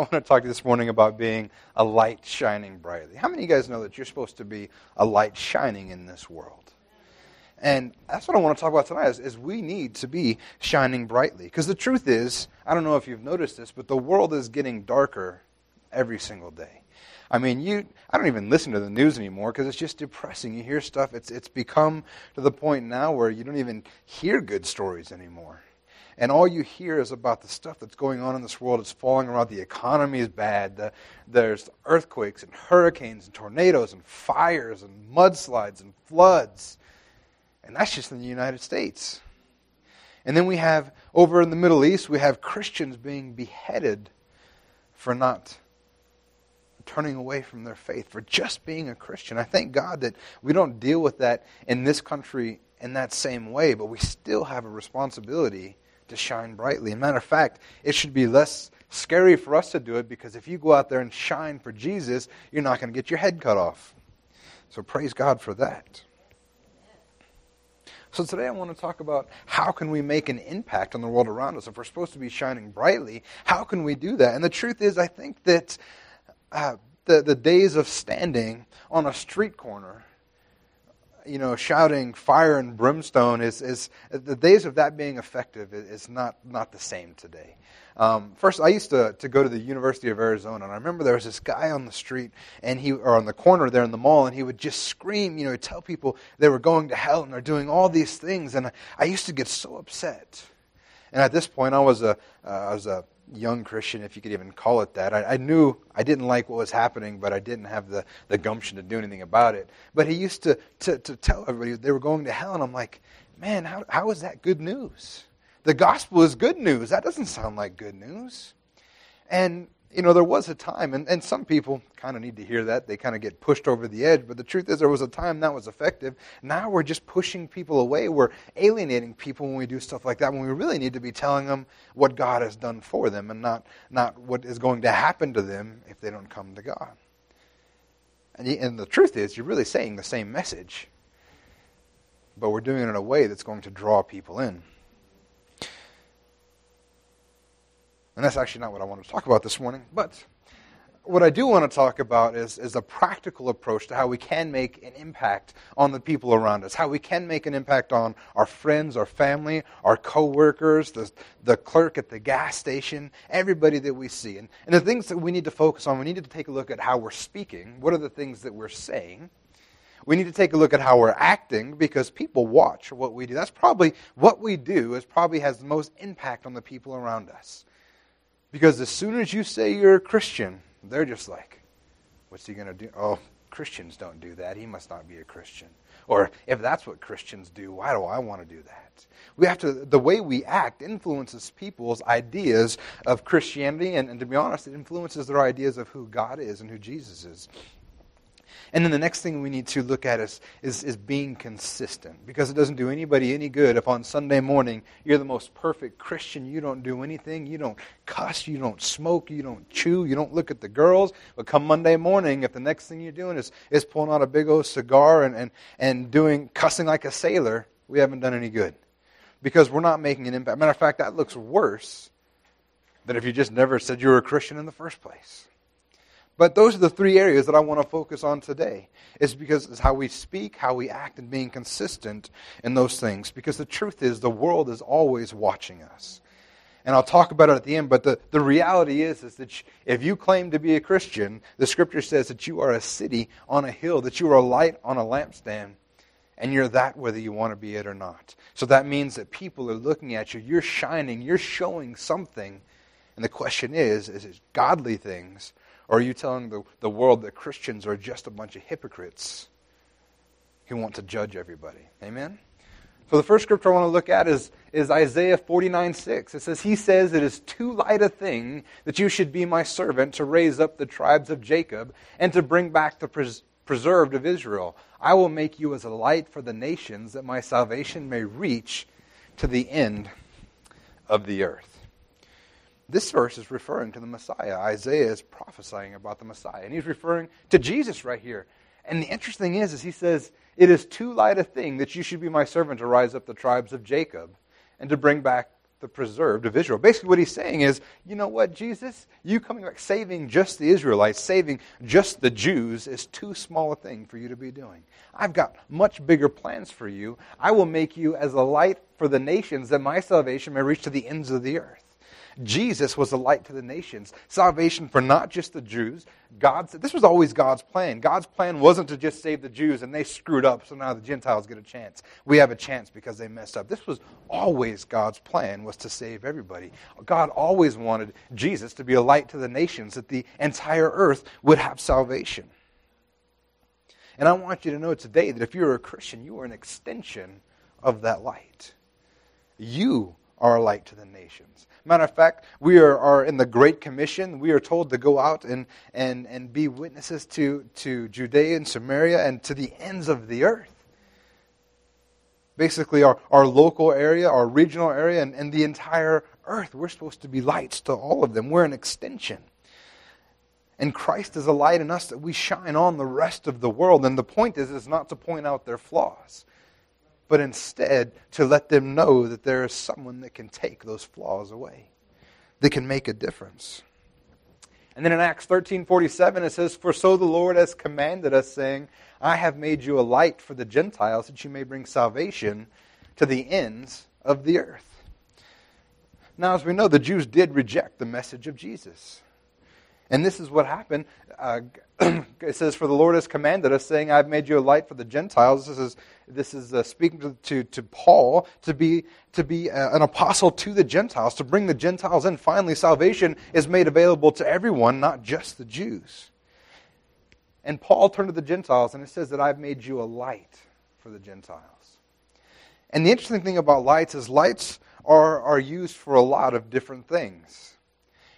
I want to talk this morning about being a light shining brightly. How many of you guys know that you're supposed to be a light shining in this world? And that's what I want to talk about tonight is, is we need to be shining brightly. Because the truth is, I don't know if you've noticed this, but the world is getting darker every single day. I mean, you I don't even listen to the news anymore because it's just depressing. You hear stuff, it's it's become to the point now where you don't even hear good stories anymore. And all you hear is about the stuff that's going on in this world. It's falling around. The economy is bad. The, there's earthquakes and hurricanes and tornadoes and fires and mudslides and floods. And that's just in the United States. And then we have, over in the Middle East, we have Christians being beheaded for not turning away from their faith, for just being a Christian. I thank God that we don't deal with that in this country in that same way, but we still have a responsibility to shine brightly. Matter of fact, it should be less scary for us to do it because if you go out there and shine for Jesus, you're not going to get your head cut off. So praise God for that. So today I want to talk about how can we make an impact on the world around us. If we're supposed to be shining brightly, how can we do that? And the truth is, I think that uh, the, the days of standing on a street corner, you know, shouting fire and brimstone is, is the days of that being effective is not, not the same today. Um, first, I used to, to go to the University of Arizona, and I remember there was this guy on the street, and he or on the corner there in the mall, and he would just scream, you know, tell people they were going to hell and they're doing all these things, and I, I used to get so upset. And at this point, I was a uh, I was a young Christian, if you could even call it that. I, I, knew I didn't like what was happening, but I didn't have the, the gumption to do anything about it. But he used to, to, to tell everybody they were going to hell, and I'm like, man, how, how is that good news? The gospel is good news. That doesn't sound like good news. And you know, there was a time, and, and some people kind of need to hear that. They kind of get pushed over the edge. But the truth is, there was a time that was effective. Now we're just pushing people away. We're alienating people when we do stuff like that, when we really need to be telling them what God has done for them and not, not what is going to happen to them if they don't come to God. And, and the truth is, you're really saying the same message, but we're doing it in a way that's going to draw people in. And that's actually not what I want to talk about this morning. But what I do want to talk about is, is a practical approach to how we can make an impact on the people around us, how we can make an impact on our friends, our family, our coworkers, the, the clerk at the gas station, everybody that we see. And, and the things that we need to focus on, we need to take a look at how we're speaking. What are the things that we're saying? We need to take a look at how we're acting because people watch what we do. That's probably what we do is probably has the most impact on the people around us. Because as soon as you say you're a Christian, they're just like, what's he going to do? Oh, Christians don't do that. He must not be a Christian. Or if that's what Christians do, why do I want to do that? We have to, the way we act influences people's ideas of Christianity, and, and to be honest, it influences their ideas of who God is and who Jesus is. And then the next thing we need to look at is, is, is, being consistent. Because it doesn't do anybody any good if on Sunday morning you're the most perfect Christian. You don't do anything. You don't cuss. You don't smoke. You don't chew. You don't look at the girls. But come Monday morning, if the next thing you're doing is, is pulling out a big old cigar and, and, and doing cussing like a sailor, we haven't done any good. Because we're not making an impact. Matter of fact, that looks worse than if you just never said you were a Christian in the first place. But those are the three areas that I want to focus on today. Is because it's how we speak, how we act, and being consistent in those things. Because the truth is, the world is always watching us. And I'll talk about it at the end, but the, the reality is, is that if you claim to be a Christian, the scripture says that you are a city on a hill, that you are a light on a lampstand, and you're that whether you want to be it or not. So that means that people are looking at you, you're shining, you're showing something. And the question is, is it godly things or are you telling the, the world that Christians are just a bunch of hypocrites who want to judge everybody? Amen? So the first scripture I want to look at is, is Isaiah 49 6. It says, He says, It is too light a thing that you should be my servant to raise up the tribes of Jacob and to bring back the pres- preserved of Israel. I will make you as a light for the nations that my salvation may reach to the end of the earth. This verse is referring to the Messiah. Isaiah is prophesying about the Messiah, and he's referring to Jesus right here. And the interesting thing is, is he says, "It is too light a thing that you should be my servant to rise up the tribes of Jacob, and to bring back the preserved of Israel. Basically, what he's saying is, you know what, Jesus, you coming back, saving just the Israelites, saving just the Jews, is too small a thing for you to be doing. I've got much bigger plans for you. I will make you as a light for the nations, that my salvation may reach to the ends of the earth. Jesus was a light to the nations. Salvation for not just the Jews. God's, this was always God's plan. God's plan wasn't to just save the Jews and they screwed up, so now the Gentiles get a chance. We have a chance because they messed up. This was always God's plan was to save everybody. God always wanted Jesus to be a light to the nations, that the entire earth would have salvation. And I want you to know today that if you're a Christian, you are an extension of that light. You are a light to the nations. Matter of fact, we are, are in the Great Commission. We are told to go out and, and, and be witnesses to, to Judea and Samaria and to the ends of the earth. Basically, our, our local area, our regional area, and, and the entire earth. We're supposed to be lights to all of them. We're an extension. And Christ is a light in us that we shine on the rest of the world. And the point is, is not to point out their flaws but instead to let them know that there is someone that can take those flaws away, that can make a difference. And then in Acts 13:47 it says, "For so the Lord has commanded us, saying, I have made you a light for the Gentiles, that you may bring salvation to the ends of the earth." Now, as we know, the Jews did reject the message of Jesus. And this is what happened. Uh, it says, For the Lord has commanded us, saying, I've made you a light for the Gentiles. This is, this is uh, speaking to, to, to, Paul to be, to be uh, an apostle to the Gentiles, to bring the Gentiles in. Finally, salvation is made available to everyone, not just the Jews. And Paul turned to the Gentiles, and it says that I've made you a light for the Gentiles. And the interesting thing about lights is lights are, are used for a lot of different things.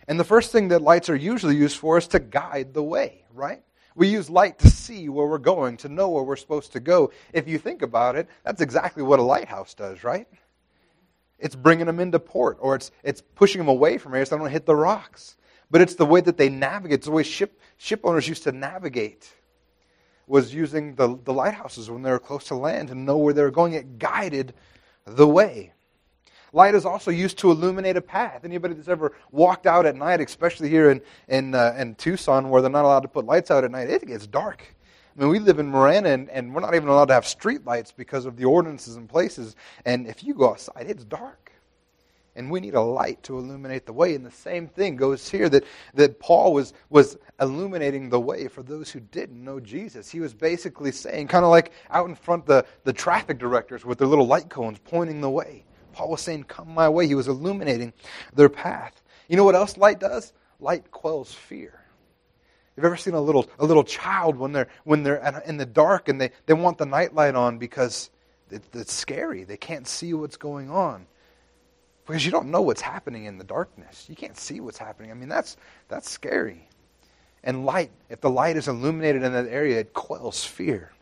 And the first thing that lights are usually used for is to guide the way, right? We use light to see where we're going, to know where we're supposed to go. If you think about it, that's exactly what a lighthouse does, right? It's bringing them into port, or it's, it's pushing them away from here so they don't hit the rocks. But it's the way that they navigate. It's the way ship, ship owners used to navigate, was using the, the lighthouses when they were close to land to know where they were going. It guided the way. Light is also used to illuminate a path. Anybody that's ever walked out at night, especially here in, in, uh, in Tucson where they're not allowed to put lights out at night, it gets dark. I mean, we live in Marana and, and we're not even allowed to have street lights because of the ordinances and places. And if you go outside, it's dark. And we need a light to illuminate the way. And the same thing goes here that, that Paul was, was illuminating the way for those who didn't know Jesus. He was basically saying, kind of like out in front the, the traffic directors with their little light cones pointing the way. Paul was saying, Come my way. He was illuminating their path. You know what else light does? Light quells fear. You've ever seen a little, a little child when they're, when they're in the dark and they, they want the nightlight on because it, it's scary. They can't see what's going on. Because you don't know what's happening in the darkness. You can't see what's happening. I mean, that's, that's scary. And light, if the light is illuminated in that area, it quells fear.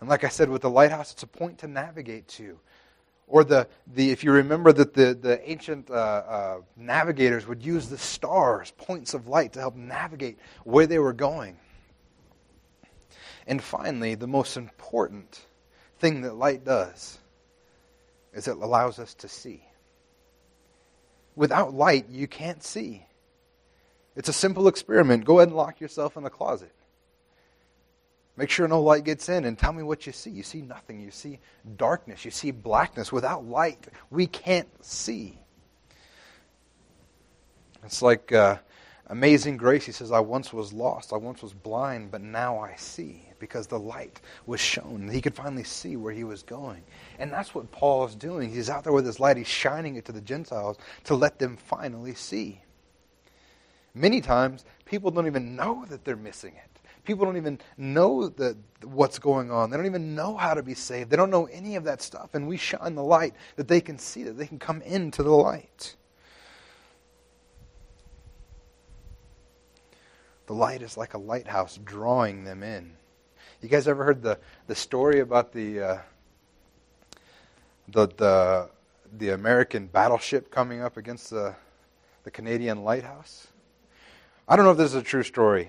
And like I said, with the lighthouse, it's a point to navigate to. Or the, the if you remember that the, the ancient uh, uh, navigators would use the stars, points of light, to help navigate where they were going. And finally, the most important thing that light does is it allows us to see. Without light, you can't see. It's a simple experiment. Go ahead and lock yourself in a closet. Make sure no light gets in and tell me what you see. You see nothing. You see darkness. You see blackness. Without light, we can't see. It's like uh, Amazing Grace. He says, I once was lost. I once was blind, but now I see because the light was shown. He could finally see where he was going. And that's what Paul is doing. He's out there with his light. He's shining it to the Gentiles to let them finally see. Many times, people don't even know that they're missing it. People don't even know the, what's going on. They don't even know how to be saved. They don't know any of that stuff. And we shine the light that they can see, that they can come into the light. The light is like a lighthouse drawing them in. You guys ever heard the, the story about the, uh, the, the, the American battleship coming up against the, the Canadian lighthouse? I don't know if this is a true story.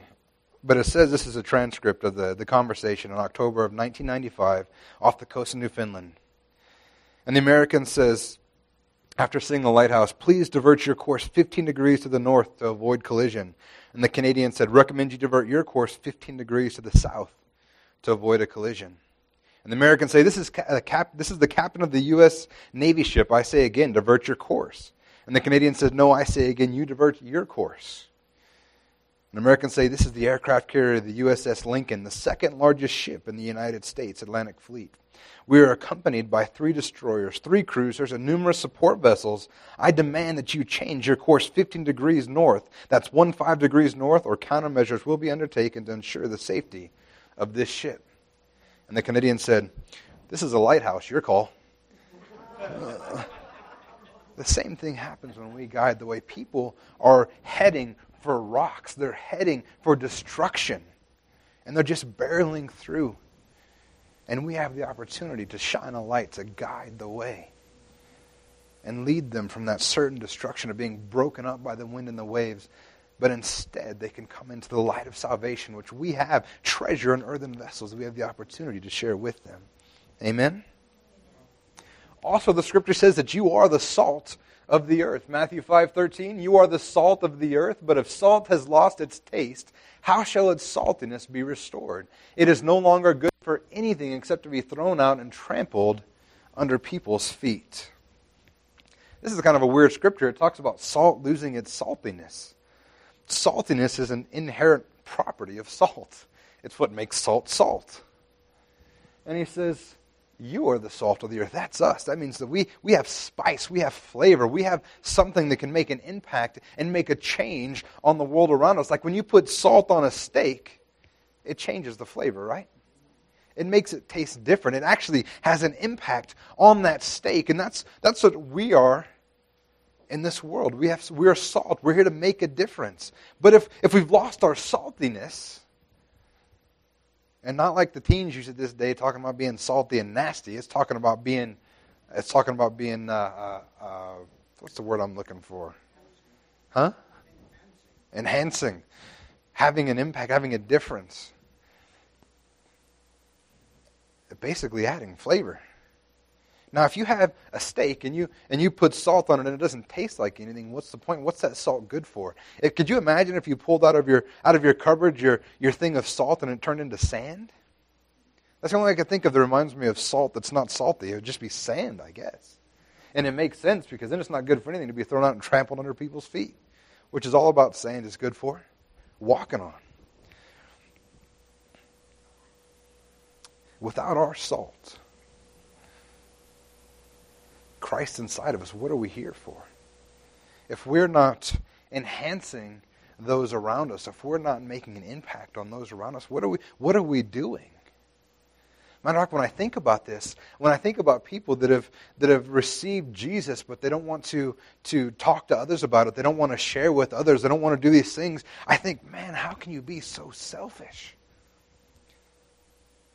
But it says this is a transcript of the, the conversation in October of 1995 off the coast of Newfoundland. And the American says, after seeing the lighthouse, please divert your course 15 degrees to the north to avoid collision. And the Canadian said, recommend you divert your course 15 degrees to the south to avoid a collision. And the Americans say, this is, cap- this is the captain of the U.S. Navy ship. I say again, divert your course. And the Canadian says, no, I say again, you divert your course. And Americans say, this is the aircraft carrier, the USS Lincoln, the second largest ship in the United States Atlantic Fleet. We are accompanied by three destroyers, three cruisers, and numerous support vessels. I demand that you change your course 15 degrees north. That's one five degrees north, or countermeasures will be undertaken to ensure the safety of this ship. And the Canadian said, This is a lighthouse, your call. Uh, the same thing happens when we guide the way people are heading for rocks, they're heading for destruction, and they're just barreling through. And we have the opportunity to shine a light to guide the way and lead them from that certain destruction of being broken up by the wind and the waves. But instead, they can come into the light of salvation, which we have treasure in earthen vessels. We have the opportunity to share with them. Amen? Also, the scripture says that you are the salt of the earth. Matthew 5:13, you are the salt of the earth, but if salt has lost its taste, how shall its saltiness be restored? It is no longer good for anything except to be thrown out and trampled under people's feet. This is kind of a weird scripture. It talks about salt losing its saltiness. Saltiness is an inherent property of salt. It's what makes salt salt. And he says, You are the salt of the earth. That's us. That means that we, we have spice, we have flavor, we have something that can make an impact and make a change on the world around us. Like when you put salt on a steak, it changes the flavor, right? It makes it taste different. It actually has an impact on that steak. And that's, that's what we are in this world. We have, we're salt. We're here to make a difference. But if, if we've lost our saltiness, and not like the teens use it this day talking about being salty and nasty, it's talking about being, it's talking about being, uh, uh, uh, what's the word I'm looking for? Huh? Enhancing. Having an impact, having a difference basically adding flavor. Now, if you have a steak and you and you put salt on it and it doesn't taste like anything, what's the point? What's that salt good for? If, could you imagine if you pulled out of your out of your cupboard your your thing of salt and it turned into sand? That's the only I could think of that reminds me of salt that's not salty. It would just be sand, I guess. And it makes sense because then it's not good for anything to be thrown out and trampled under people's feet, which is all about sand is good for walking on. without our salt, Christ inside of us, what are we here for? If we're not enhancing those around us, if we're not making an impact on those around us, what are we, what are we doing? Matter of fact, when I think about this, when I think about people that have that have received Jesus, but they don't want to to talk to others about it, they don't want to share with others, they don't want to do these things, I think, man, how can you be so selfish?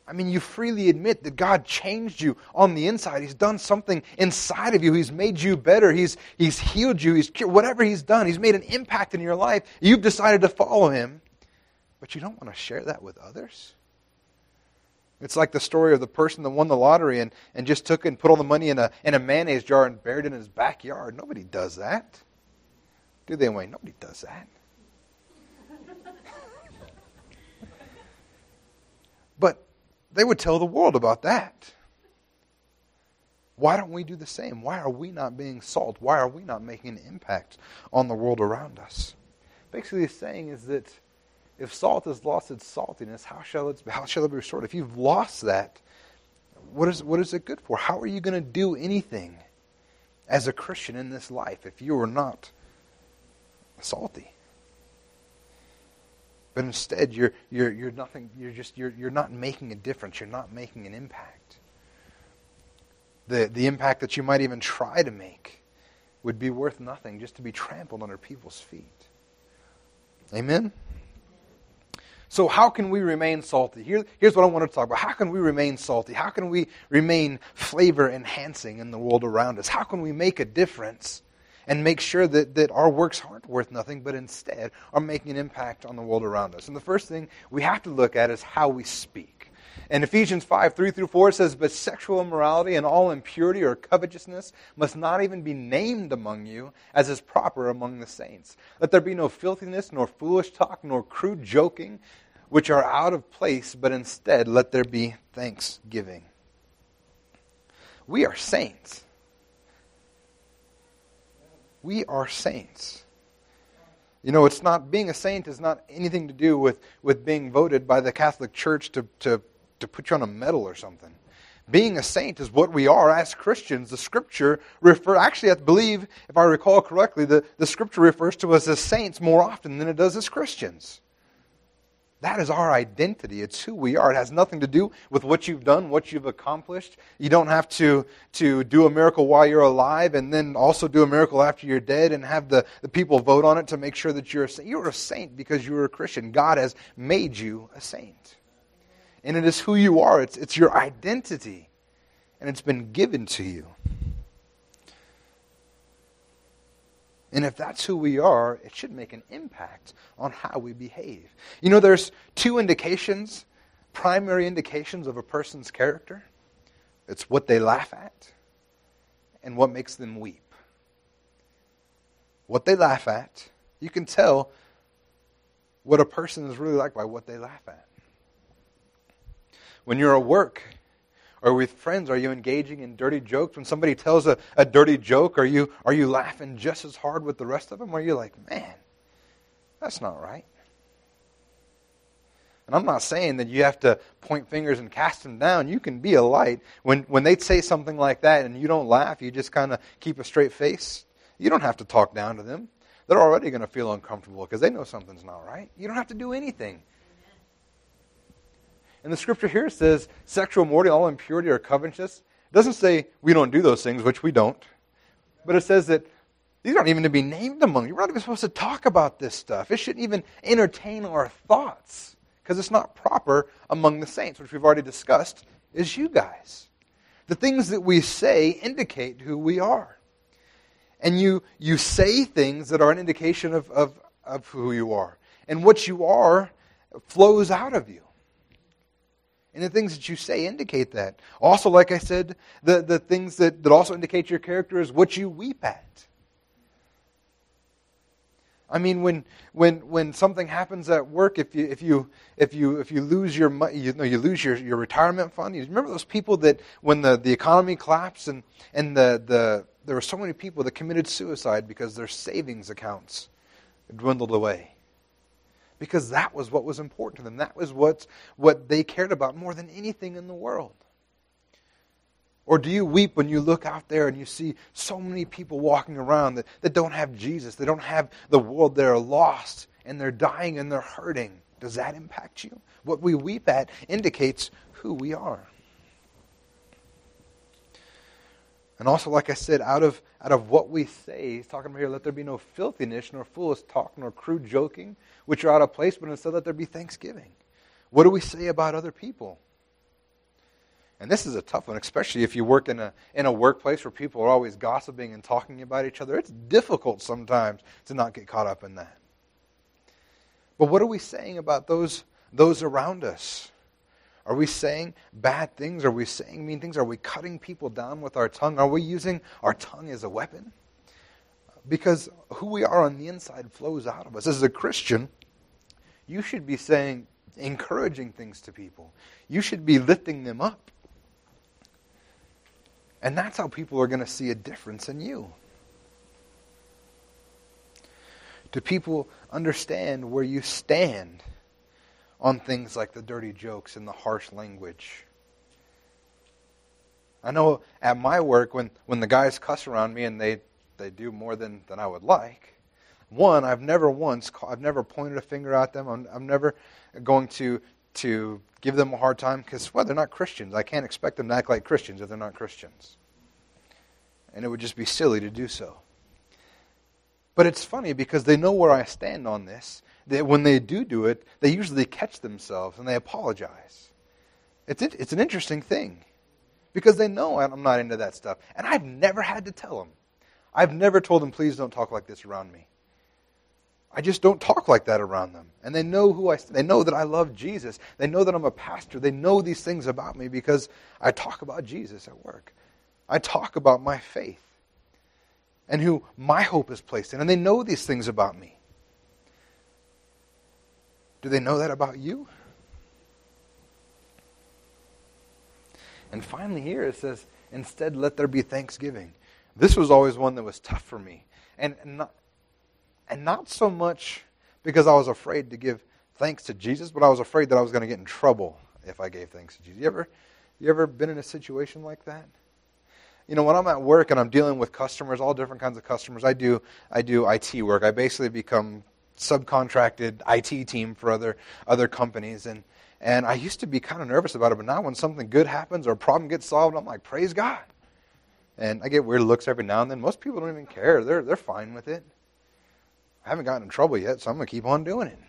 I mean, you freely admit that God changed you on the inside. He's done something inside of you. He's made you better. He's, he's healed you. He's cured. Whatever He's done, He's made an impact in your life. You've decided to follow Him, but you don't want to share that with others. It's like the story of the person that won the lottery and, and just took and put all the money in a, in a mayonnaise jar and buried it in his backyard. Nobody does that. Do they, Wayne? Nobody does that. but they would tell the world about that. Why don't we do the same? Why are we not being salt? Why are we not making an impact on the world around us? Basically, he's saying is that if salt has lost its saltiness, how shall it, how shall it be restored? If you've lost that, what is, what is it good for? How are you going to do anything as a Christian in this life if you are not salty? But instead, you're, you're, you're nothing, you're just, you're, you're not making a difference. You're not making an impact. The, the impact that you might even try to make would be worth nothing just to be trampled under people's feet. Amen? So, how can we remain salty? Here, here's what I want to talk about. How can we remain salty? How can we remain flavor enhancing in the world around us? How can we make a difference and make sure that, that our works aren't worth nothing, but instead are making an impact on the world around us. And the first thing we have to look at is how we speak. And Ephesians 5 3 through 4, says, But sexual immorality and all impurity or covetousness must not even be named among you, as is proper among the saints. Let there be no filthiness, nor foolish talk, nor crude joking, which are out of place, but instead let there be thanksgiving. We are saints. We are saints. You know, it's not being a saint is not anything to do with, with being voted by the Catholic Church to, to, to put you on a medal or something. Being a saint is what we are as Christians. The scripture refer actually I believe, if I recall correctly, the, the scripture refers to us as saints more often than it does as Christians. That is our identity. It's who we are. It has nothing to do with what you've done, what you've accomplished. You don't have to, to do a miracle while you're alive and then also do a miracle after you're dead and have the, the people vote on it to make sure that you're a saint. You're a saint because you're a Christian. God has made you a saint. And it is who you are, it's, it's your identity. And it's been given to you. And if that's who we are, it should make an impact on how we behave. You know, there's two indications, primary indications of a person's character it's what they laugh at and what makes them weep. What they laugh at, you can tell what a person is really like by what they laugh at. When you're at work or with friends, are you engaging in dirty jokes? When somebody tells a, a dirty joke, are you, are you laughing just as hard with the rest of them? Or are you like, man, that's not right? And I'm not saying that you have to point fingers and cast them down. You can be a light. When, when they say something like that and you don't laugh, you just kind of keep a straight face, you don't have to talk down to them. They're already going to feel uncomfortable because they know something's not right. You don't have to do anything. And the scripture here says sexual immorality, all impurity, or covetousness. It doesn't say we don't do those things, which we don't. But it says that these aren't even to be named among you. We're not even supposed to talk about this stuff. It shouldn't even entertain our thoughts because it's not proper among the saints, which we've already discussed, is you guys. The things that we say indicate who we are. And you, you say things that are an indication of, of, of who you are. And what you are flows out of you. And the things that you say indicate that. Also, like I said, the, the things that, that also indicate your character is what you weep at. I mean, when, when, when something happens at work, if you, if you, if you, if you lose your money, you, know, you lose your, your retirement fund. You remember those people that when the, the economy collapsed and, and the, the, there were so many people that committed suicide because their savings accounts dwindled away because that was what was important to them. That was what, what they cared about more than anything in the world. Or do you weep when you look out there and you see so many people walking around that, that don't have Jesus? They don't have the world. They're lost and they're dying and they're hurting. Does that impact you? What we weep at indicates who we are. And also, like I said, out of, out of what we say, he's talking about here, let there be no filthiness, nor foolish talk, nor crude joking, which are out of place, but instead let there be thanksgiving. What do we say about other people? And this is a tough one, especially if you work in a, in a workplace where people are always gossiping and talking about each other. It's difficult sometimes to not get caught up in that. But what are we saying about those, those around us? Are we saying bad things? Are we saying mean things? Are we cutting people down with our tongue? Are we using our tongue as a weapon? Because who we are on the inside flows out of us. As a Christian, you should be saying encouraging things to people. You should be lifting them up. And that's how people are going to see a difference in you. Do people understand where you stand on things like the dirty jokes and the harsh language? I know at my work, when, when the guys cuss around me and they, they do more than, than I would like, one, I've never once, I've never pointed a finger at them. I'm, I'm never going to, to give them a hard time because, well, they're not Christians. I can't expect them to act like Christians if they're not Christians. And it would just be silly to do so. But it's funny because they know where I stand on this. That when they do do it, they usually catch themselves and they apologize. It's, it's an interesting thing because they know I'm not into that stuff. And I've never had to tell them. I've never told them, please don't talk like this around me. I just don't talk like that around them. And they know who I they know that I love Jesus. They know that I'm a pastor. They know these things about me because I talk about Jesus at work. I talk about my faith and who my hope is placed in. And they know these things about me. Do they know that about you? And finally, here it says, instead, let there be thanksgiving. This was always one that was tough for me. And not, and not so much because I was afraid to give thanks to Jesus, but I was afraid that I was going to get in trouble if I gave thanks to Jesus. You ever, you ever been in a situation like that? You know, when I'm at work and I'm dealing with customers, all different kinds of customers, I do, I do IT work. I basically become subcontracted IT team for other, other companies. And, and I used to be kind of nervous about it, but now when something good happens or a problem gets solved, I'm like, praise God. And I get weird looks every now and then. Most people don't even care. They're, they're fine with it. I haven't gotten in trouble yet, so I'm going to keep on doing it.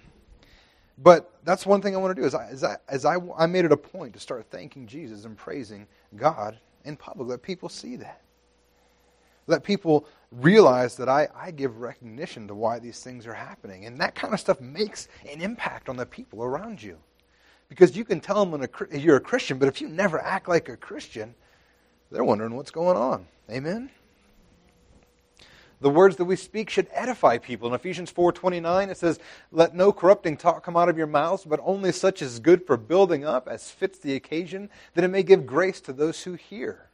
But that's one thing I want to do is, I, is I, as I, I made it a point to start thanking Jesus and praising God in public. Let people see that. Let people realize that I, I give recognition to why these things are happening. And that kind of stuff makes an impact on the people around you. Because you can tell them a, you're a Christian, but if you never act like a Christian, they're wondering what's going on. Amen? The words that we speak should edify people. In Ephesians 4:29 it says, "Let no corrupting talk come out of your mouths, but only such as is good for building up as fits the occasion, that it may give grace to those who hear."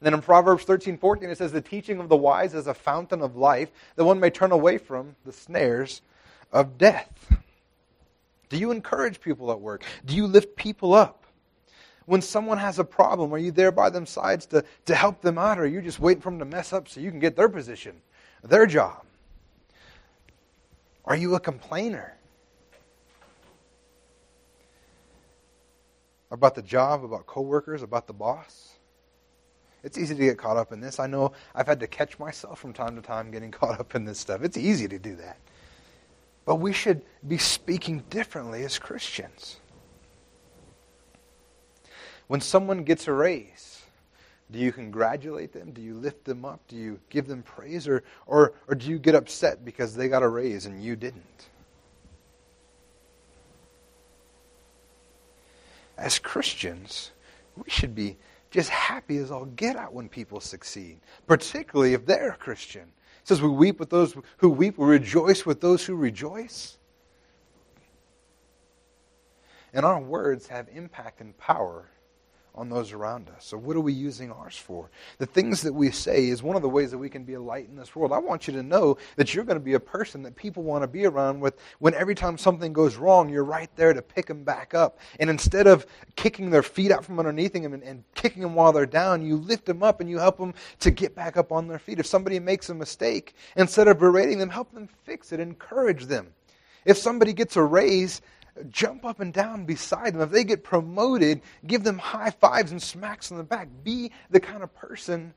And then in Proverbs 13:14 it says, "The teaching of the wise is a fountain of life, that one may turn away from the snares of death." Do you encourage people at work? Do you lift people up? When someone has a problem, are you there by them sides to, to help them out, or are you just waiting for them to mess up so you can get their position? Their job? Are you a complainer? About the job, about coworkers, about the boss? It's easy to get caught up in this. I know I've had to catch myself from time to time getting caught up in this stuff. It's easy to do that. But we should be speaking differently as Christians. When someone gets a raise, do you congratulate them? Do you lift them up? Do you give them praise? Or, or, or do you get upset because they got a raise and you didn't? As Christians, we should be just happy as all get out when people succeed, particularly if they're a Christian. It says we weep with those who weep, we rejoice with those who rejoice. And our words have impact and power on those around us. So, what are we using ours for? The things that we say is one of the ways that we can be a light in this world. I want you to know that you're going to be a person that people want to be around with when every time something goes wrong, you're right there to pick them back up. And instead of kicking their feet out from underneath them and, and kicking them while they're down, you lift them up and you help them to get back up on their feet. If somebody makes a mistake, instead of berating them, help them fix it, encourage them. If somebody gets a raise, jump up and down beside them. If they get promoted, give them high fives and smacks on the back. Be the kind of person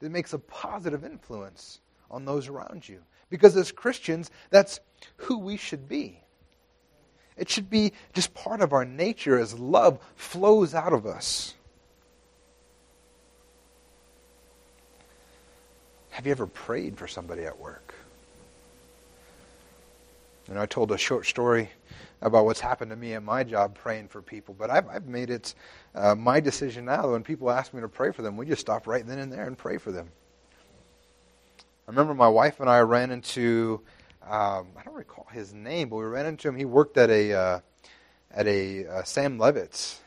that makes a positive influence on those around you. Because as Christians, that's who we should be. It should be just part of our nature as love flows out of us. Have you ever prayed for somebody at work? And I told a short story about what's happened to me at my job praying for people. But I've, I've made it uh, my decision now that when people ask me to pray for them, we just stop right then and there and pray for them. I remember my wife and I ran into, um, I don't recall his name, but we ran into him. He worked at a, uh, at a uh, Sam Levitz.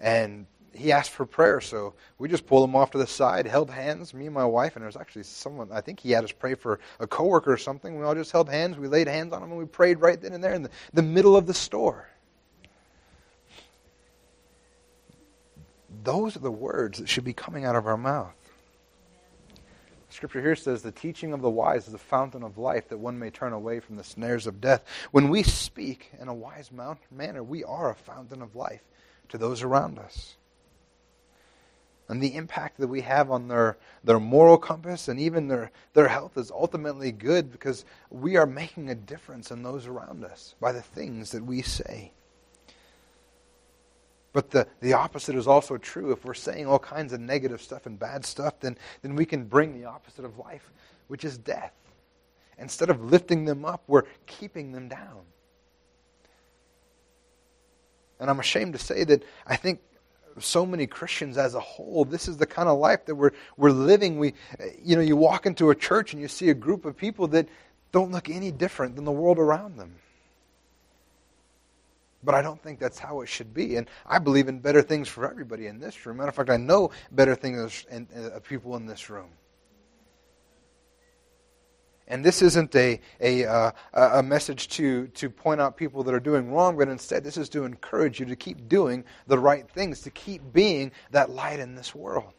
And he asked for prayer, so we just pulled him off to the side, held hands, me and my wife, and there was actually someone, I think he had us pray for a coworker or something. We all just held hands, we laid hands on him, and we prayed right then and there in the, the middle of the store. Those are the words that should be coming out of our mouth. Scripture here says, The teaching of the wise is a fountain of life that one may turn away from the snares of death. When we speak in a wise manner, we are a fountain of life to those around us and the impact that we have on their, their moral compass and even their, their health is ultimately good because we are making a difference in those around us by the things that we say. But the, the opposite is also true. If we're saying all kinds of negative stuff and bad stuff, then, then we can bring the opposite of life, which is death. Instead of lifting them up, we're keeping them down. And I'm ashamed to say that I think so many Christians as a whole, this is the kind of life that we're, we're living. We, you know, you walk into a church and you see a group of people that don't look any different than the world around them. But I don't think that's how it should be. And I believe in better things for everybody in this room. Matter of fact, I know better things in, in, uh, people in this room. And this isn't a, a, uh, a message to, to point out people that are doing wrong, but instead, this is to encourage you to keep doing the right things, to keep being that light in this world,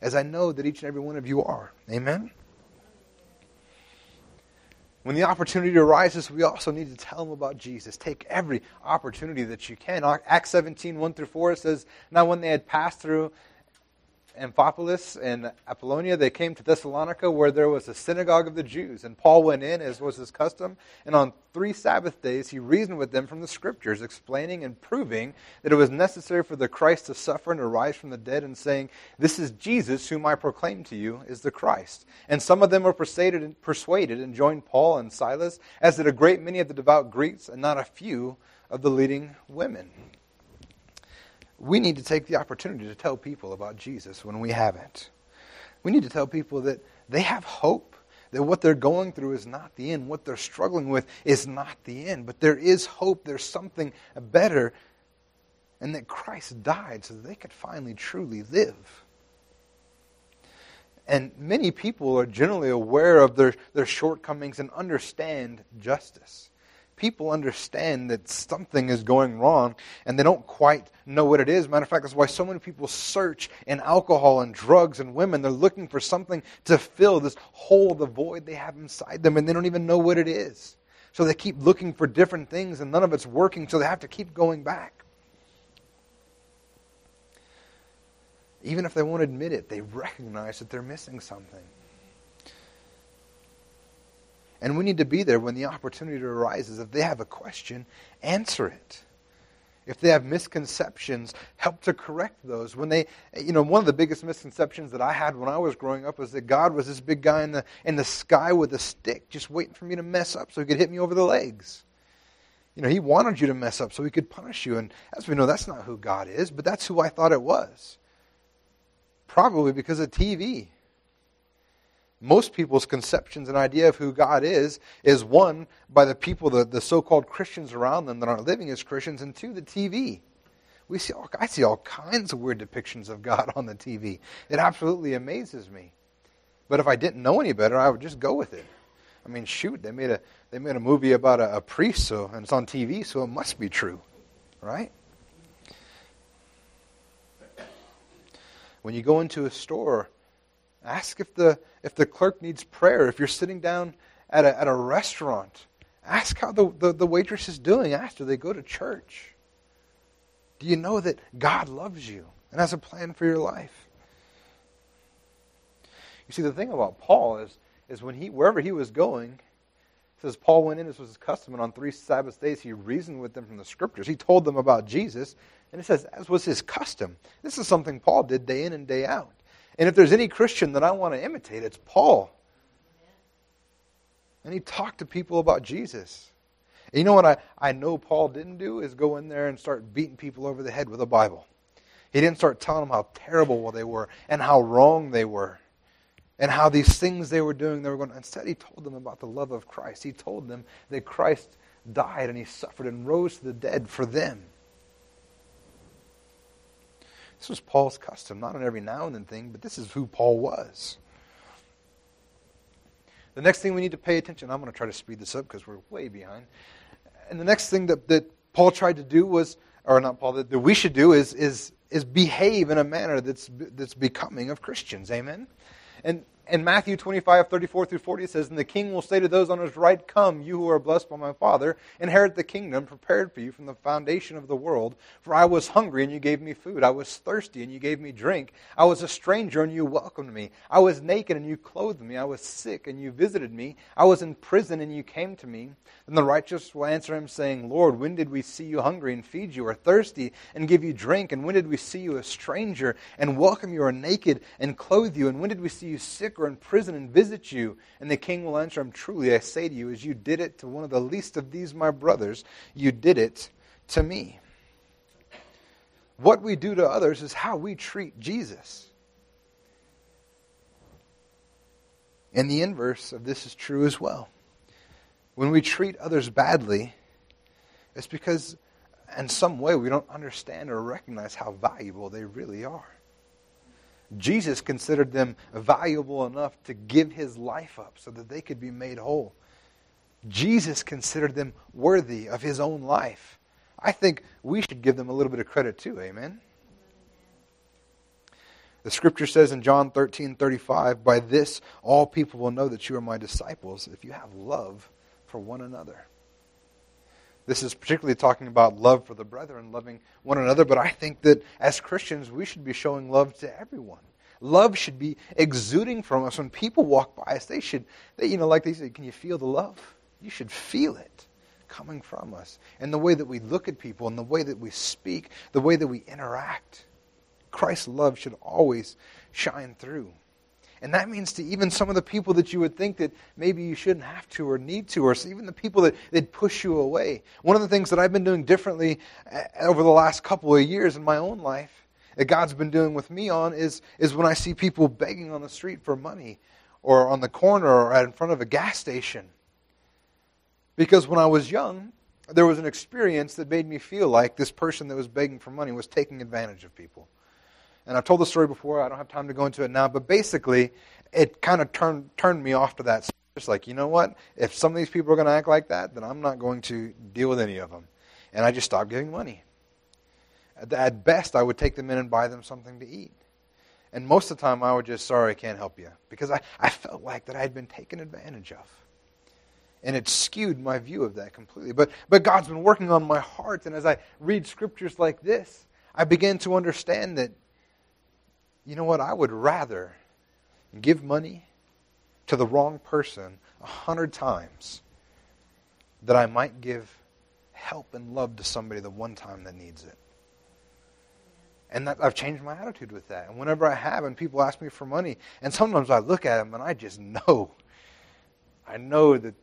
as I know that each and every one of you are. Amen? When the opportunity arises, we also need to tell them about Jesus. Take every opportunity that you can. Acts 17, 1 through 4, it says, Now when they had passed through Amphipolis and Apollonia, they came to Thessalonica where there was a synagogue of the Jews. And Paul went in, as was his custom, and on three Sabbath days he reasoned with them from the Scriptures, explaining and proving that it was necessary for the Christ to suffer and to rise from the dead, and saying, This is Jesus, whom I proclaim to you, is the Christ. And some of them were persuaded and, persuaded and joined Paul and Silas, as did a great many of the devout Greeks, and not a few of the leading women we need to take the opportunity to tell people about Jesus when we haven't. We need to tell people that they have hope, that what they're going through is not the end, what they're struggling with is not the end, but there is hope, there's something better, and that Christ died so that they could finally truly live. And many people are generally aware of their, their shortcomings and understand justice people understand that something is going wrong and they don't quite know what it is. Matter of fact, that's why so many people search in alcohol and drugs and women. They're looking for something to fill this hole, the void they have inside them, and they don't even know what it is. So they keep looking for different things and none of it's working, so they have to keep going back. Even if they won't admit it, they recognize that they're missing something. And we need to be there when the opportunity arises. If they have a question, answer it. If they have misconceptions, help to correct those. When they, you know, one of the biggest misconceptions that I had when I was growing up was that God was this big guy in the, in the sky with a stick just waiting for me to mess up so he could hit me over the legs. You know, he wanted you to mess up so he could punish you. And as we know, that's not who God is, but that's who I thought it was. Probably because of TV most people's conceptions and idea of who God is is one by the people, the, the so-called Christians around them that aren't living as Christians, and two, the TV. We see all, I see all kinds of weird depictions of God on the TV. It absolutely amazes me. But if I didn't know any better, I would just go with it. I mean, shoot, they made a they made a movie about a, a priest, so and it's on TV, so it must be true, right? When you go into a store Ask if the, if the clerk needs prayer. If you're sitting down at a, at a restaurant, ask how the, the, the waitress is doing. Ask, do they go to church? Do you know that God loves you and has a plan for your life? You see, the thing about Paul is, is when he, wherever he was going, says Paul went in, this was his custom, and on three Sabbath days he reasoned with them from the scriptures. He told them about Jesus, and it says, as was his custom. This is something Paul did day in and day out. And if there's any Christian that I want to imitate, it's Paul. And he talked to people about Jesus. And you know what I, I know Paul didn't do is go in there and start beating people over the head with a Bible. He didn't start telling them how terrible they were and how wrong they were and how these things they were doing, they were going. Instead, he told them about the love of Christ. He told them that Christ died and he suffered and rose to the dead for them. This was Paul's custom, not an every now and then thing, but this is who Paul was. The next thing we need to pay attention, I'm going to try to speed this up because we're way behind. And the next thing that, that Paul tried to do was, or not Paul, that, that we should do is, is, is behave in a manner that's, that's becoming of Christians. Amen? And in Matthew 25, 34 through 40, it says, And the king will say to those on his right, Come, you who are blessed by my Father, inherit the kingdom prepared for you from the foundation of the world. For I was hungry, and you gave me food. I was thirsty, and you gave me drink. I was a stranger, and you welcomed me. I was naked, and you clothed me. I was sick, and you visited me. I was in prison, and you came to me. And the righteous will answer him, saying, Lord, when did we see you hungry and feed you, or thirsty and give you drink? And when did we see you a stranger and welcome you, or naked and clothe you? And when did we see you sick or in prison and visit you? And the king will answer him, Truly, I say to you, as you did it to one of the least of these my brothers, you did it to me. What we do to others is how we treat Jesus. And the inverse of this is true as well. When we treat others badly, it's because in some way we don't understand or recognize how valuable they really are. Jesus considered them valuable enough to give his life up so that they could be made whole. Jesus considered them worthy of his own life. I think we should give them a little bit of credit too. Amen. The scripture says in John 13 35, By this all people will know that you are my disciples if you have love for one another. This is particularly talking about love for the brethren, loving one another, but I think that as Christians, we should be showing love to everyone. Love should be exuding from us. When people walk by us, they should, they, you know, like they say, can you feel the love? You should feel it coming from us. And the way that we look at people, and the way that we speak, the way that we interact. Christ's love should always shine through. And that means to even some of the people that you would think that maybe you shouldn't have to or need to, or even the people that, that push you away. One of the things that I've been doing differently uh, over the last couple of years in my own life, that God's been doing with me on, is, is when I see people begging on the street for money, or on the corner, or in front of a gas station. Because when I was young, there was an experience that made me feel like this person that was begging for money was taking advantage of people. And I've told the story before. I don't have time to go into it now. But basically, it kind of turned, turned me off to that. It's like, you know what? If some of these people are going to act like that, then I'm not going to deal with any of them. And I just stopped giving money. At best, I would take them in and buy them something to eat. And most of the time, I would just, sorry, I can't help you. Because I, I felt like that I had been taken advantage of. And it skewed my view of that completely. But, but God's been working on my heart. And as I read scriptures like this, I begin to understand that you know what? I would rather give money to the wrong person a hundred times that I might give help and love to somebody the one time that needs it. And that, I've changed my attitude with that. And whenever I have, and people ask me for money, and sometimes I look at them and I just know, I know that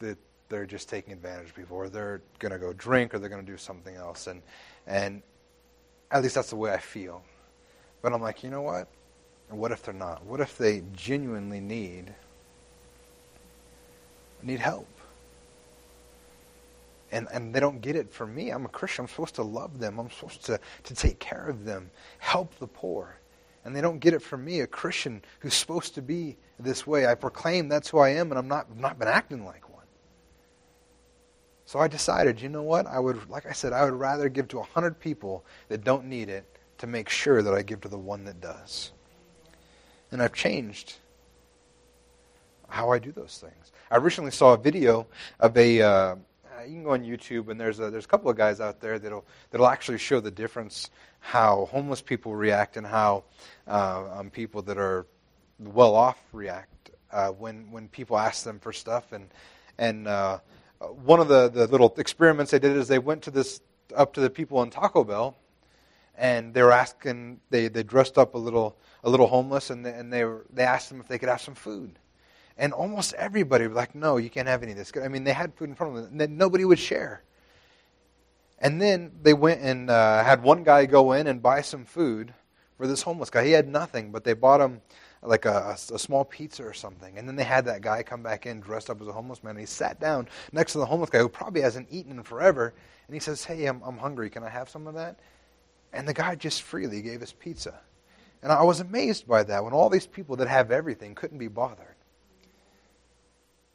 that they're just taking advantage of people, or they're going to go drink, or they're going to do something else, and and at least that's the way I feel. But I'm like, you know what? What if they're not? What if they genuinely need need help? And, and they don't get it from me. I'm a Christian. I'm supposed to love them. I'm supposed to, to take care of them, help the poor. And they don't get it from me, a Christian who's supposed to be this way. I proclaim that's who I am, and I'm not, not been acting like one. So I decided, you know what? I would, like I said, I would rather give to a hundred people that don't need it to make sure that I give to the one that does. And I've changed how I do those things. I recently saw a video of a. Uh, you can go on YouTube, and there's a, there's a couple of guys out there that'll that'll actually show the difference how homeless people react and how uh, um, people that are well off react uh, when when people ask them for stuff. And and uh, one of the the little experiments they did is they went to this up to the people in Taco Bell and they were asking they, they dressed up a little a little homeless and they, and they were, they asked them if they could have some food and almost everybody was like no you can't have any of this i mean they had food in front of them and nobody would share and then they went and uh, had one guy go in and buy some food for this homeless guy he had nothing but they bought him like a, a, small pizza or something. And then they had that guy come back in dressed up as a homeless man. And he sat down next to the homeless guy who probably hasn't eaten in forever. And he says, Hey, I'm, I'm hungry. Can I have some of that? And the guy just freely gave us pizza. And I was amazed by that when all these people that have everything couldn't be bothered.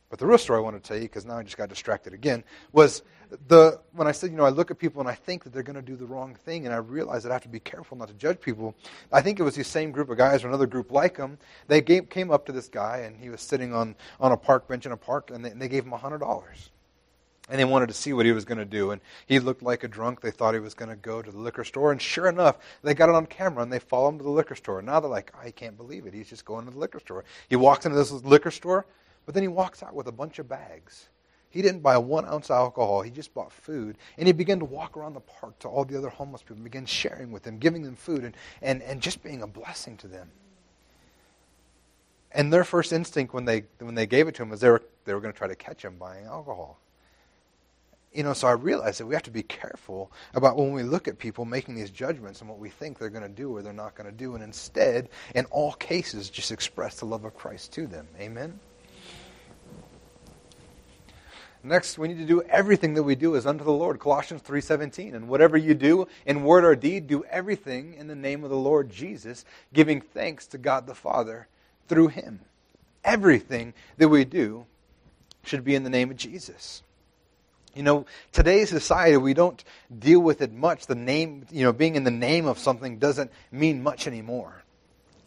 But the real story I want to tell you, because now I just got distracted again, was the when I said, you know, I look at people and I think that they're going to do the wrong thing, and I realize that I have to be careful not to judge people. I think it was the same group of guys or another group like them. They came up to this guy, and he was sitting on, on a park bench in a park, and they, and they gave him a $100 and they wanted to see what he was going to do. And he looked like a drunk. They thought he was going to go to the liquor store. And sure enough, they got it on camera and they follow him to the liquor store. Now they're like, I can't believe it. He's just going to the liquor store. He walks into this liquor store, but then he walks out with a bunch of bags. He didn't buy one ounce of alcohol. He just bought food. And he began to walk around the park to all the other homeless people and began sharing with them, giving them food, and, and, and just being a blessing to them. And their first instinct when they, when they gave it to him was they were, they were going to try to catch him buying alcohol. You know, so I realized that we have to be careful about when we look at people making these judgments and what we think they're going to do or they're not going to do, and instead, in all cases, just express the love of Christ to them. Amen? Next, we need to do everything that we do is unto the Lord. Colossians 3:17. And whatever you do in word or deed, do everything in the name of the Lord Jesus, giving thanks to God the Father through him. Everything that we do should be in the name of Jesus. You know, today's society, we don't deal with it much. The name, you know, being in the name of something doesn't mean much anymore.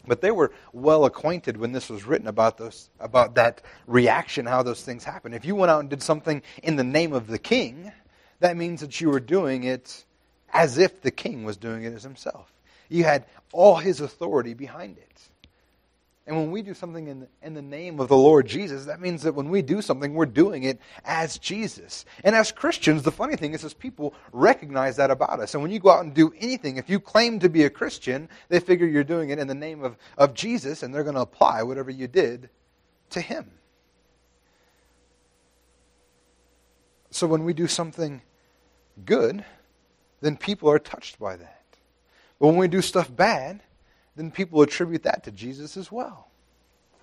But they were well acquainted when this was written about those about that reaction, how those things happen. If you went out and did something in the name of the king, that means that you were doing it as if the king was doing it as himself. You had all his authority behind it. And when we do something in the, in the name of the Lord Jesus, that means that when we do something, we're doing it as Jesus. And as Christians, the funny thing is, is people recognize that about us. And when you go out and do anything, if you claim to be a Christian, they figure you're doing it in the name of, of Jesus, and they're going to apply whatever you did to Him. So when we do something good, then people are touched by that. But when we do stuff bad, then people attribute that to Jesus as well,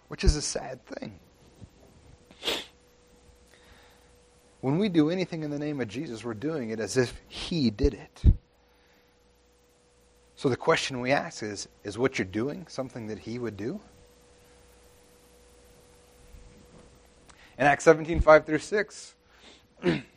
which is a sad thing. When we do anything in the name of Jesus, we're doing it as if He did it. So the question we ask is Is what you're doing something that He would do? In Acts 17 5 through 6,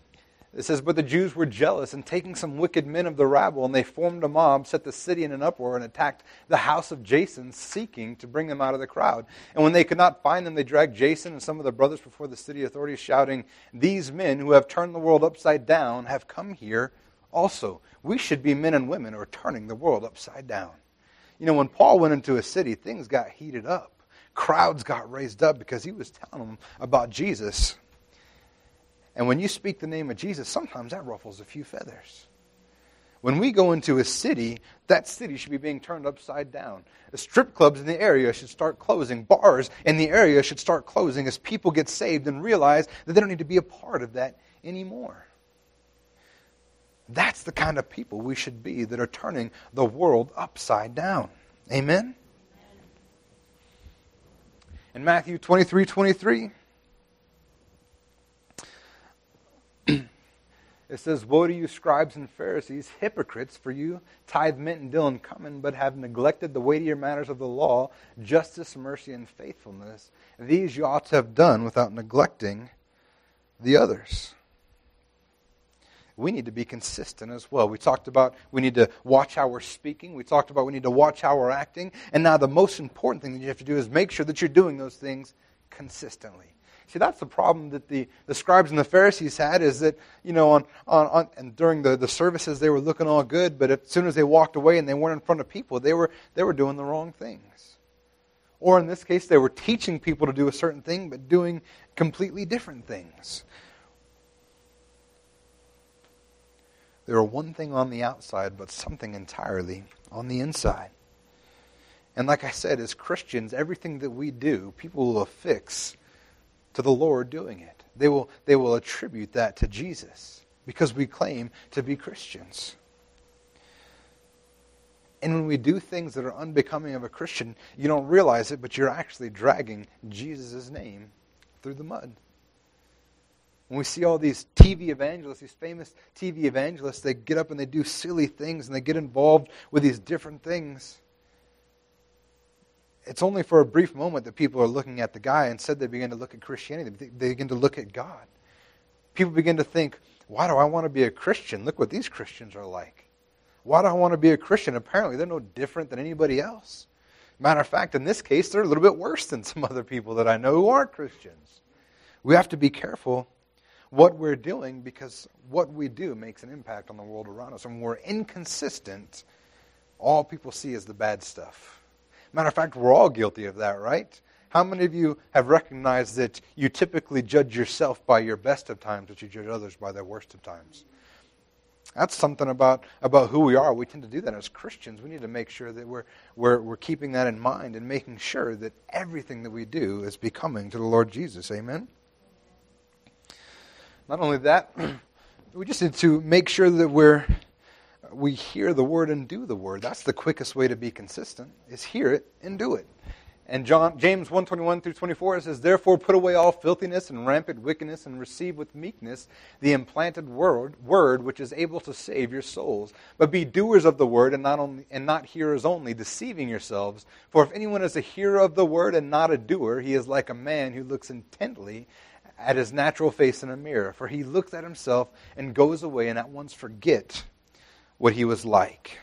It says, But the Jews were jealous, and taking some wicked men of the rabble, and they formed a mob, set the city in an uproar, and attacked the house of Jason, seeking to bring them out of the crowd. And when they could not find them, they dragged Jason and some of the brothers before the city authorities, shouting, These men who have turned the world upside down have come here also. We should be men and women who are turning the world upside down. You know, when Paul went into a city, things got heated up. Crowds got raised up because he was telling them about Jesus. And when you speak the name of Jesus, sometimes that ruffles a few feathers. When we go into a city, that city should be being turned upside down. The strip clubs in the area should start closing. Bars in the area should start closing as people get saved and realize that they don't need to be a part of that anymore. That's the kind of people we should be that are turning the world upside down. Amen? In Matthew 23 23, It says, Woe to you, scribes and Pharisees, hypocrites, for you tithe mint and dill and cumin, but have neglected the weightier matters of the law, justice, mercy, and faithfulness. These you ought to have done without neglecting the others. We need to be consistent as well. We talked about we need to watch how we're speaking. We talked about we need to watch how we're acting. And now the most important thing that you have to do is make sure that you're doing those things consistently. See, that's the problem that the, the scribes and the Pharisees had is that, you know, on, on, on and during the, the services they were looking all good, but as soon as they walked away and they weren't in front of people, they were, they were doing the wrong things. Or in this case, they were teaching people to do a certain thing, but doing completely different things. They were one thing on the outside, but something entirely on the inside. And like I said, as Christians, everything that we do, people will affix to the Lord doing it. They will, they will attribute that to Jesus because we claim to be Christians. And when we do things that are unbecoming of a Christian, you don't realize it, but you're actually dragging Jesus' name through the mud. When we see all these TV evangelists, these famous TV evangelists, they get up and they do silly things and they get involved with these different things it's only for a brief moment that people are looking at the guy. Instead, they begin to look at Christianity. They begin to look at God. People begin to think, why do I want to be a Christian? Look what these Christians are like. Why do I want to be a Christian? Apparently, they're no different than anybody else. Matter of fact, in this case, they're a little bit worse than some other people that I know who aren't Christians. We have to be careful what we're doing because what we do makes an impact on the world around us. And when we're inconsistent, all people see is the bad stuff. Matter of fact, we're all guilty of that, right? How many of you have recognized that you typically judge yourself by your best of times, but you judge others by their worst of times? That's something about, about who we are. We tend to do that as Christians. We need to make sure that we're, we're, we're keeping that in mind and making sure that everything that we do is becoming to the Lord Jesus. Amen? Not only that, we just need to make sure that we're, we hear the word and do the word. That's the quickest way to be consistent, is hear it and do it. And John, James 121 through 24 it says, Therefore put away all filthiness and rampant wickedness, and receive with meekness the implanted word, word which is able to save your souls. But be doers of the word, and not, only, and not hearers only, deceiving yourselves. For if anyone is a hearer of the word and not a doer, he is like a man who looks intently at his natural face in a mirror. For he looks at himself and goes away and at once forget what he was like.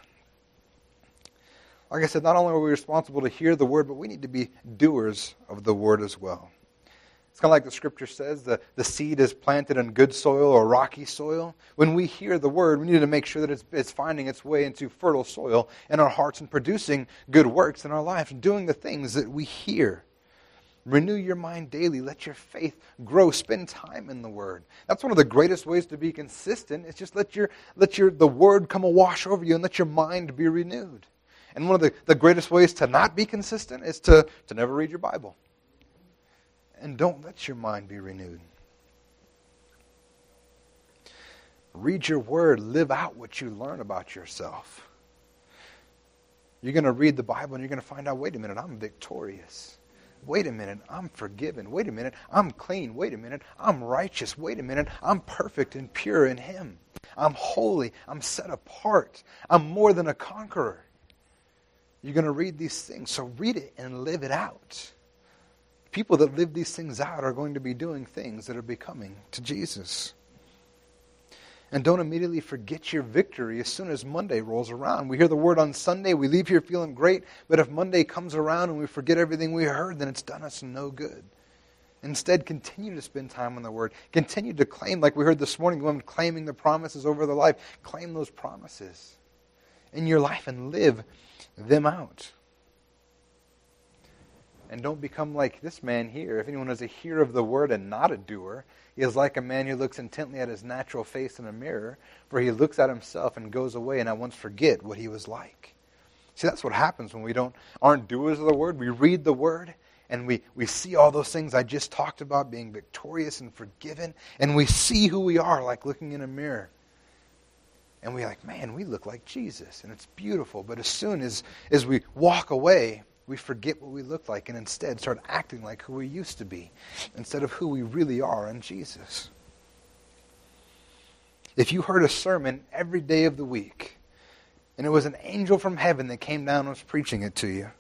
Like I said, not only are we responsible to hear the word, but we need to be doers of the word as well. It's kind of like the scripture says the, the seed is planted in good soil or rocky soil. When we hear the word, we need to make sure that it's, it's finding its way into fertile soil in our hearts and producing good works in our lives, doing the things that we hear. Renew your mind daily. Let your faith grow. Spend time in the Word. That's one of the greatest ways to be consistent. Is just let your let your the Word come a wash over you and let your mind be renewed. And one of the, the greatest ways to not be consistent is to, to never read your Bible. And don't let your mind be renewed. Read your word, live out what you learn about yourself. You're going to read the Bible and you're going to find out wait a minute, I'm victorious. Wait a minute, I'm forgiven. Wait a minute, I'm clean. Wait a minute, I'm righteous. Wait a minute, I'm perfect and pure in Him. I'm holy. I'm set apart. I'm more than a conqueror. You're going to read these things. So read it and live it out. People that live these things out are going to be doing things that are becoming to Jesus. And don't immediately forget your victory as soon as Monday rolls around. We hear the word on Sunday, we leave here feeling great, but if Monday comes around and we forget everything we heard, then it's done us no good. Instead, continue to spend time on the Word. Continue to claim, like we heard this morning, the women claiming the promises over their life. Claim those promises in your life and live them out. And don't become like this man here. If anyone is a hearer of the word and not a doer, he is like a man who looks intently at his natural face in a mirror, for he looks at himself and goes away and at once forget what he was like. See, that's what happens when we don't aren't doers of the word. We read the word and we, we see all those things I just talked about, being victorious and forgiven, and we see who we are like looking in a mirror and we're like, man, we look like Jesus, and it's beautiful. But as soon as, as we walk away, we forget what we look like and instead start acting like who we used to be instead of who we really are in Jesus. If you heard a sermon every day of the week, and it was an angel from heaven that came down and was preaching it to you,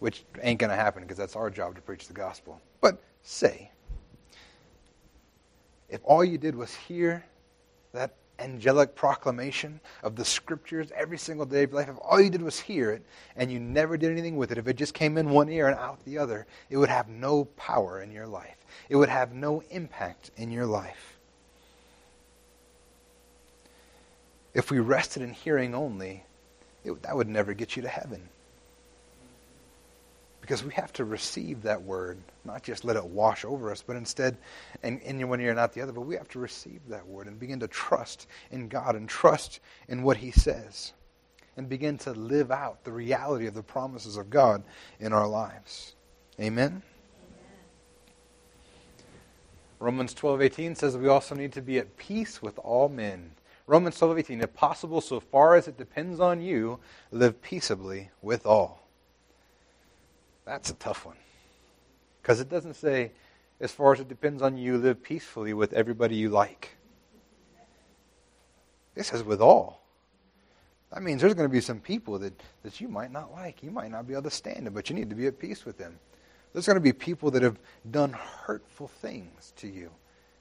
which ain't going to happen because that's our job to preach the gospel. But say, if all you did was hear that angelic proclamation of the scriptures every single day of your life, if all you did was hear it and you never did anything with it, if it just came in one ear and out the other, it would have no power in your life. It would have no impact in your life. If we rested in hearing only, it, that would never get you to heaven. Because we have to receive that word, not just let it wash over us, but instead, and in one ear and not the other, but we have to receive that word and begin to trust in God and trust in what He says and begin to live out the reality of the promises of God in our lives. Amen? Amen. Romans 12:18 says we also need to be at peace with all men. Romans 12:18 if possible so far as it depends on you live peaceably with all. That's a tough one. Because it doesn't say, as far as it depends on you, live peacefully with everybody you like. It says with all. That means there's going to be some people that, that you might not like. You might not be able to stand them, but you need to be at peace with them. There's going to be people that have done hurtful things to you.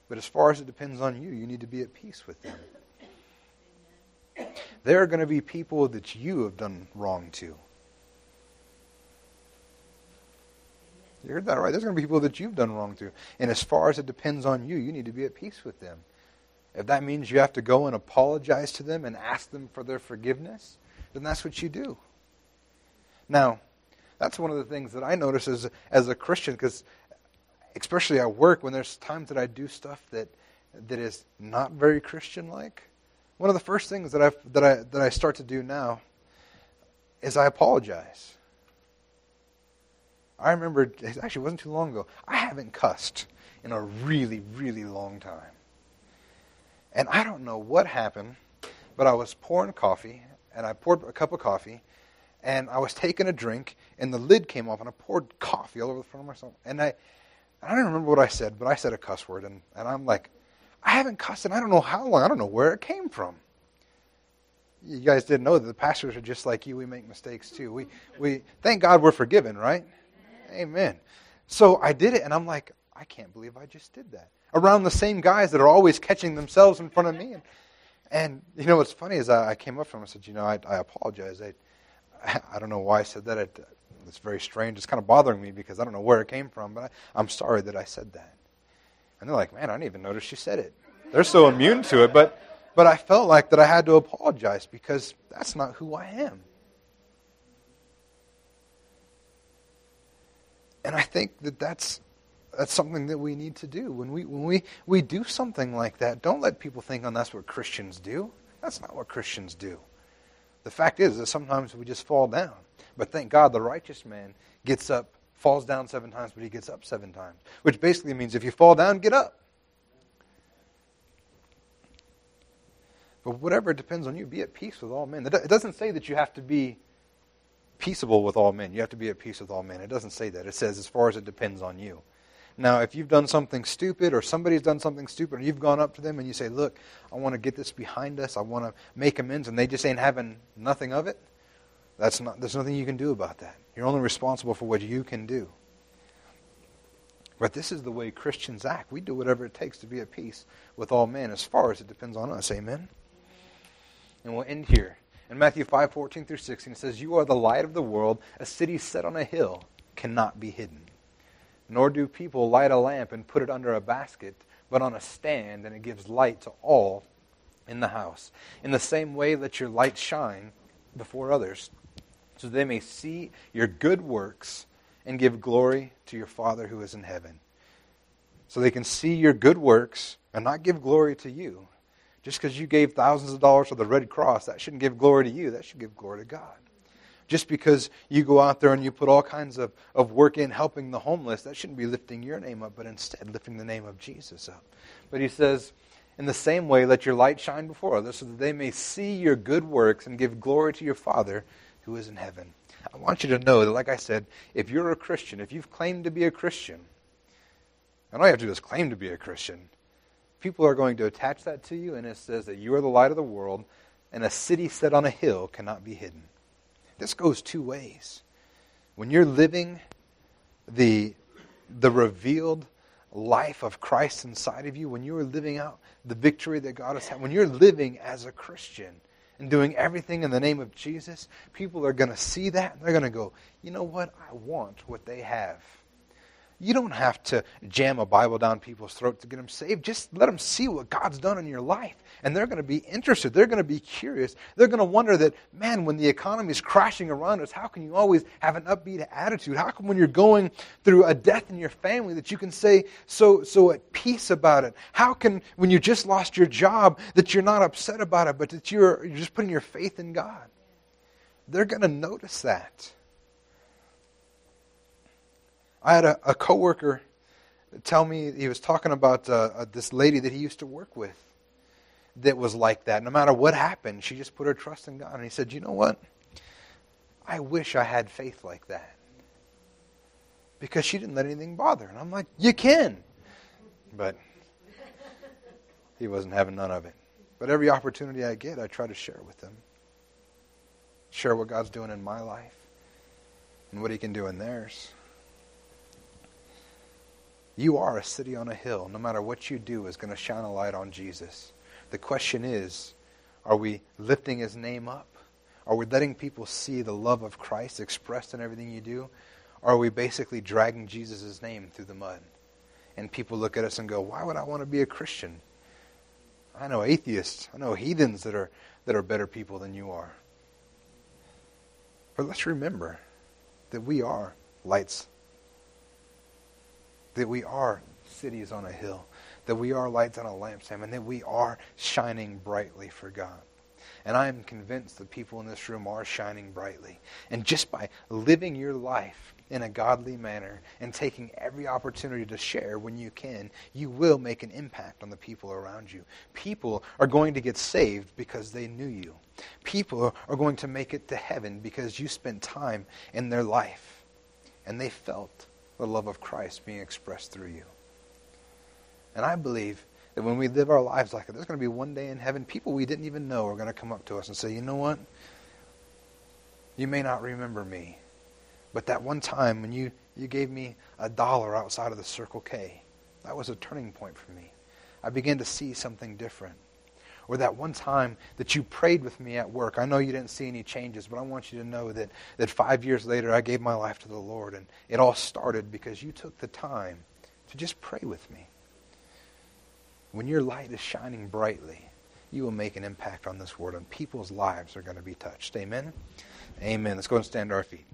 But as far as it depends on you, you need to be at peace with them. There are going to be people that you have done wrong to. You heard that right. There's going to be people that you've done wrong to. And as far as it depends on you, you need to be at peace with them. If that means you have to go and apologize to them and ask them for their forgiveness, then that's what you do. Now, that's one of the things that I notice as, as a Christian, because especially at work, when there's times that I do stuff that, that is not very Christian like, one of the first things that I that I that I start to do now is I apologize. I remember actually, it wasn't too long ago. I haven't cussed in a really really long time. And I don't know what happened, but I was pouring coffee and I poured a cup of coffee and I was taking a drink and the lid came off and I poured coffee all over the front of myself. And I I don't remember what I said, but I said a cuss word and, and I'm like, I haven't cussed and I don't know how long. I don't know where it came from. You guys didn't know that the pastors are just like you. We make mistakes too. We, we thank God we're forgiven, right? Amen. So I did it, and I'm like, I can't believe I just did that. Around the same guys that are always catching themselves in front of me. And, and you know what's funny is I, I came up to him and said, you know, I, I apologize. I, I don't know why I said that. It, it's very strange. It's kind of bothering me because I don't know where it came from, but I, I'm sorry that I said that. And they're like, man, I didn't even notice she said it. They're so immune to it, but but I felt like that I had to apologize because that's not who I am. And I think that that's that's something that we need to do when we when we we do something like that. Don't let people think, "Oh, that's what Christians do." That's not what Christians do. The fact is that sometimes we just fall down. But thank God the righteous man gets up falls down seven times, but he gets up seven times. Which basically means if you fall down, get up. But whatever it depends on you, be at peace with all men. It doesn't say that you have to be peaceable with all men. You have to be at peace with all men. It doesn't say that. It says as far as it depends on you. Now, if you've done something stupid or somebody's done something stupid and you've gone up to them and you say, Look, I want to get this behind us, I want to make amends, and they just ain't having nothing of it, that's not, there's nothing you can do about that. You're only responsible for what you can do. But this is the way Christians act. We do whatever it takes to be at peace with all men as far as it depends on us. Amen? And we'll end here. In Matthew 5 14 through 16, it says, You are the light of the world. A city set on a hill cannot be hidden. Nor do people light a lamp and put it under a basket, but on a stand, and it gives light to all in the house. In the same way, let your light shine before others so they may see your good works and give glory to your Father who is in heaven. So they can see your good works and not give glory to you. Just because you gave thousands of dollars to the Red Cross, that shouldn't give glory to you. That should give glory to God. Just because you go out there and you put all kinds of, of work in helping the homeless, that shouldn't be lifting your name up, but instead lifting the name of Jesus up. But he says, in the same way, let your light shine before others so that they may see your good works and give glory to your Father who is in heaven. I want you to know that, like I said, if you're a Christian, if you've claimed to be a Christian, and all you have to do is claim to be a Christian, people are going to attach that to you, and it says that you are the light of the world, and a city set on a hill cannot be hidden. This goes two ways. When you're living the, the revealed life of Christ inside of you, when you are living out the victory that God has had, when you're living as a Christian, and doing everything in the name of Jesus, people are going to see that and they're going to go, you know what? I want what they have. You don't have to jam a Bible down people's throat to get them saved. Just let them see what God's done in your life. And they're going to be interested. They're going to be curious. They're going to wonder that, man, when the economy is crashing around us, how can you always have an upbeat attitude? How come when you're going through a death in your family that you can say so, so at peace about it? How can, when you just lost your job, that you're not upset about it, but that you're, you're just putting your faith in God? They're going to notice that. I had a, a coworker tell me he was talking about uh, uh, this lady that he used to work with that was like that. No matter what happened, she just put her trust in God. And he said, "You know what? I wish I had faith like that." Because she didn't let anything bother. And I'm like, "You can." But he wasn't having none of it. But every opportunity I get, I try to share with them. Share what God's doing in my life and what he can do in theirs. You are a city on a hill. No matter what you do is going to shine a light on Jesus. The question is, are we lifting his name up? Are we letting people see the love of Christ expressed in everything you do? Or are we basically dragging Jesus' name through the mud? And people look at us and go, why would I want to be a Christian? I know atheists. I know heathens that are, that are better people than you are. But let's remember that we are lights that we are cities on a hill, that we are lights on a lampstand and that we are shining brightly for God. And I am convinced that people in this room are shining brightly. And just by living your life in a godly manner and taking every opportunity to share when you can, you will make an impact on the people around you. People are going to get saved because they knew you. People are going to make it to heaven because you spent time in their life and they felt the love of Christ being expressed through you. And I believe that when we live our lives like that, there's going to be one day in heaven, people we didn't even know are going to come up to us and say, you know what? You may not remember me, but that one time when you, you gave me a dollar outside of the Circle K, that was a turning point for me. I began to see something different. Or that one time that you prayed with me at work. I know you didn't see any changes, but I want you to know that, that five years later I gave my life to the Lord. And it all started because you took the time to just pray with me. When your light is shining brightly, you will make an impact on this world, and people's lives are going to be touched. Amen? Amen. Let's go and stand to our feet.